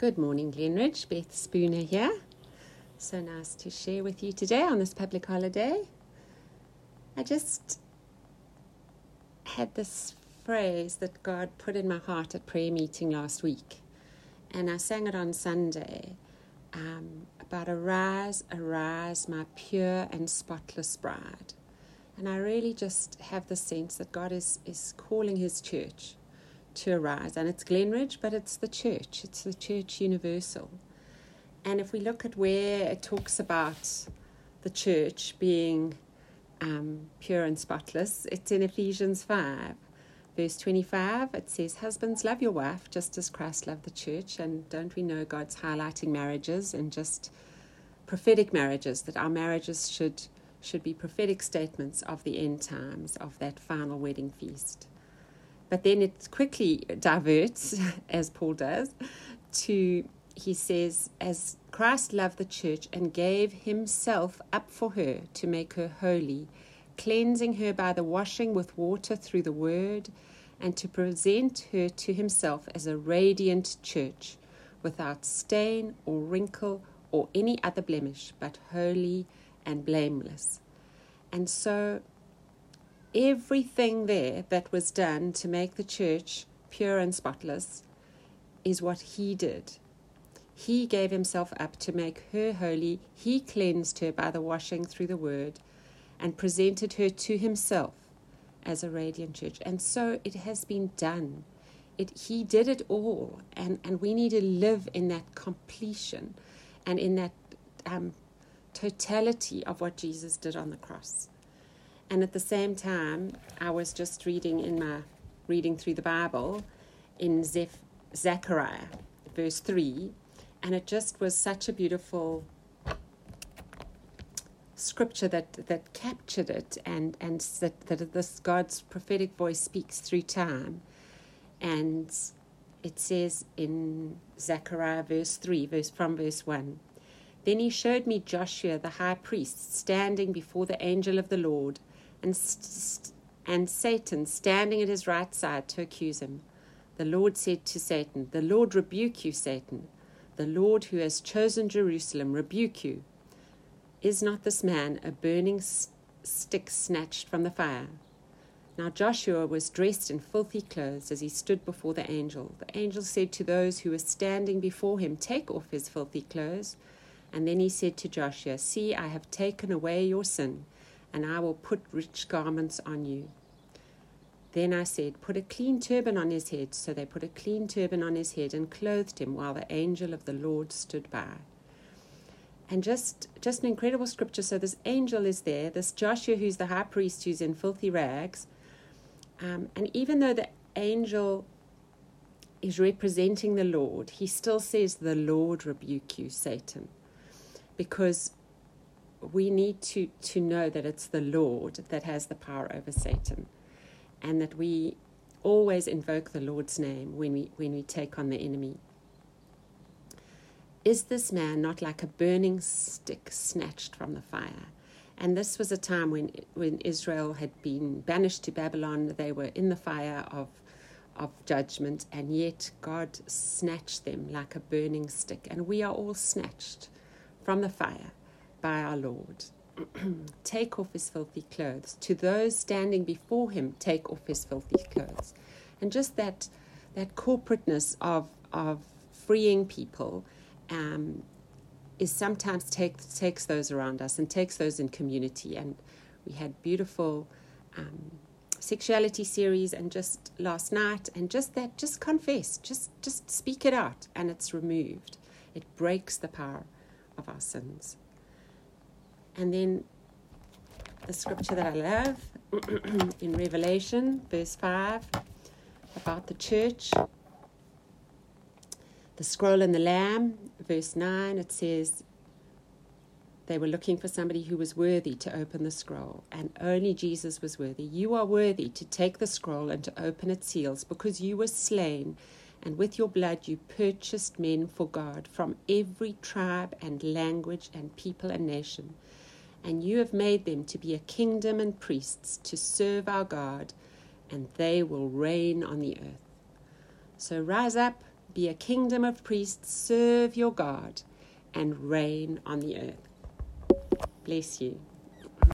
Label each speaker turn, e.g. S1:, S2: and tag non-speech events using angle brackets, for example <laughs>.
S1: Good morning, Glenridge. Beth Spooner here. So nice to share with you today on this public holiday. I just had this phrase that God put in my heart at prayer meeting last week, and I sang it on Sunday um, about arise, arise, my pure and spotless bride. And I really just have the sense that God is, is calling His church to arise. And it's Glenridge, but it's the church, it's the church universal. And if we look at where it talks about the church being um, pure and spotless, it's in Ephesians 5. Verse 25, it says, Husbands, love your wife just as Christ loved the church. And don't we know God's highlighting marriages and just prophetic marriages, that our marriages should, should be prophetic statements of the end times, of that final wedding feast. But then it quickly diverts, <laughs> as Paul does, to he says, as Christ loved the church and gave himself up for her to make her holy, cleansing her by the washing with water through the word, and to present her to himself as a radiant church, without stain or wrinkle or any other blemish, but holy and blameless. And so everything there that was done to make the church pure and spotless is what he did. He gave himself up to make her holy. He cleansed her by the washing through the word and presented her to himself as a radiant church. And so it has been done. It, he did it all. And, and we need to live in that completion and in that um, totality of what Jesus did on the cross. And at the same time, I was just reading in my reading through the Bible in Zeph, Zechariah, verse 3, and it just was such a beautiful scripture that, that captured it and, and that, that this God's prophetic voice speaks through time. And it says in Zechariah verse 3, verse from verse 1. Then he showed me Joshua the high priest standing before the angel of the Lord and, st- and Satan standing at his right side to accuse him. The Lord said to Satan, The Lord rebuke you, Satan. The Lord who has chosen Jerusalem rebuke you. Is not this man a burning stick snatched from the fire? Now Joshua was dressed in filthy clothes as he stood before the angel. The angel said to those who were standing before him, Take off his filthy clothes. And then he said to Joshua, See, I have taken away your sin and I will put rich garments on you. Then I said, Put a clean turban on his head. So they put a clean turban on his head and clothed him while the angel of the Lord stood by. And just, just an incredible scripture. So this angel is there, this Joshua, who's the high priest, who's in filthy rags. Um, and even though the angel is representing the Lord, he still says, The Lord rebuke you, Satan. Because we need to, to know that it's the Lord that has the power over Satan and that we always invoke the Lord's name when we, when we take on the enemy. Is this man not like a burning stick snatched from the fire? And this was a time when, when Israel had been banished to Babylon. They were in the fire of, of judgment, and yet God snatched them like a burning stick. And we are all snatched from the fire by our Lord. <clears throat> take off his filthy clothes. To those standing before him, take off his filthy clothes. And just that that corporateness of of freeing people um, is sometimes take, takes those around us and takes those in community. And we had beautiful um, sexuality series and just last night and just that just confess just just speak it out and it's removed it breaks the power of our sins and then the scripture that I love <clears throat> in Revelation, verse 5, about the church. The scroll and the lamb, verse 9, it says, they were looking for somebody who was worthy to open the scroll, and only Jesus was worthy. You are worthy to take the scroll and to open its seals, because you were slain, and with your blood you purchased men for God from every tribe and language and people and nation and you have made them to be a kingdom and priests to serve our God, and they will reign on the earth. So rise up, be a kingdom of priests, serve your God, and reign on the earth. Bless you.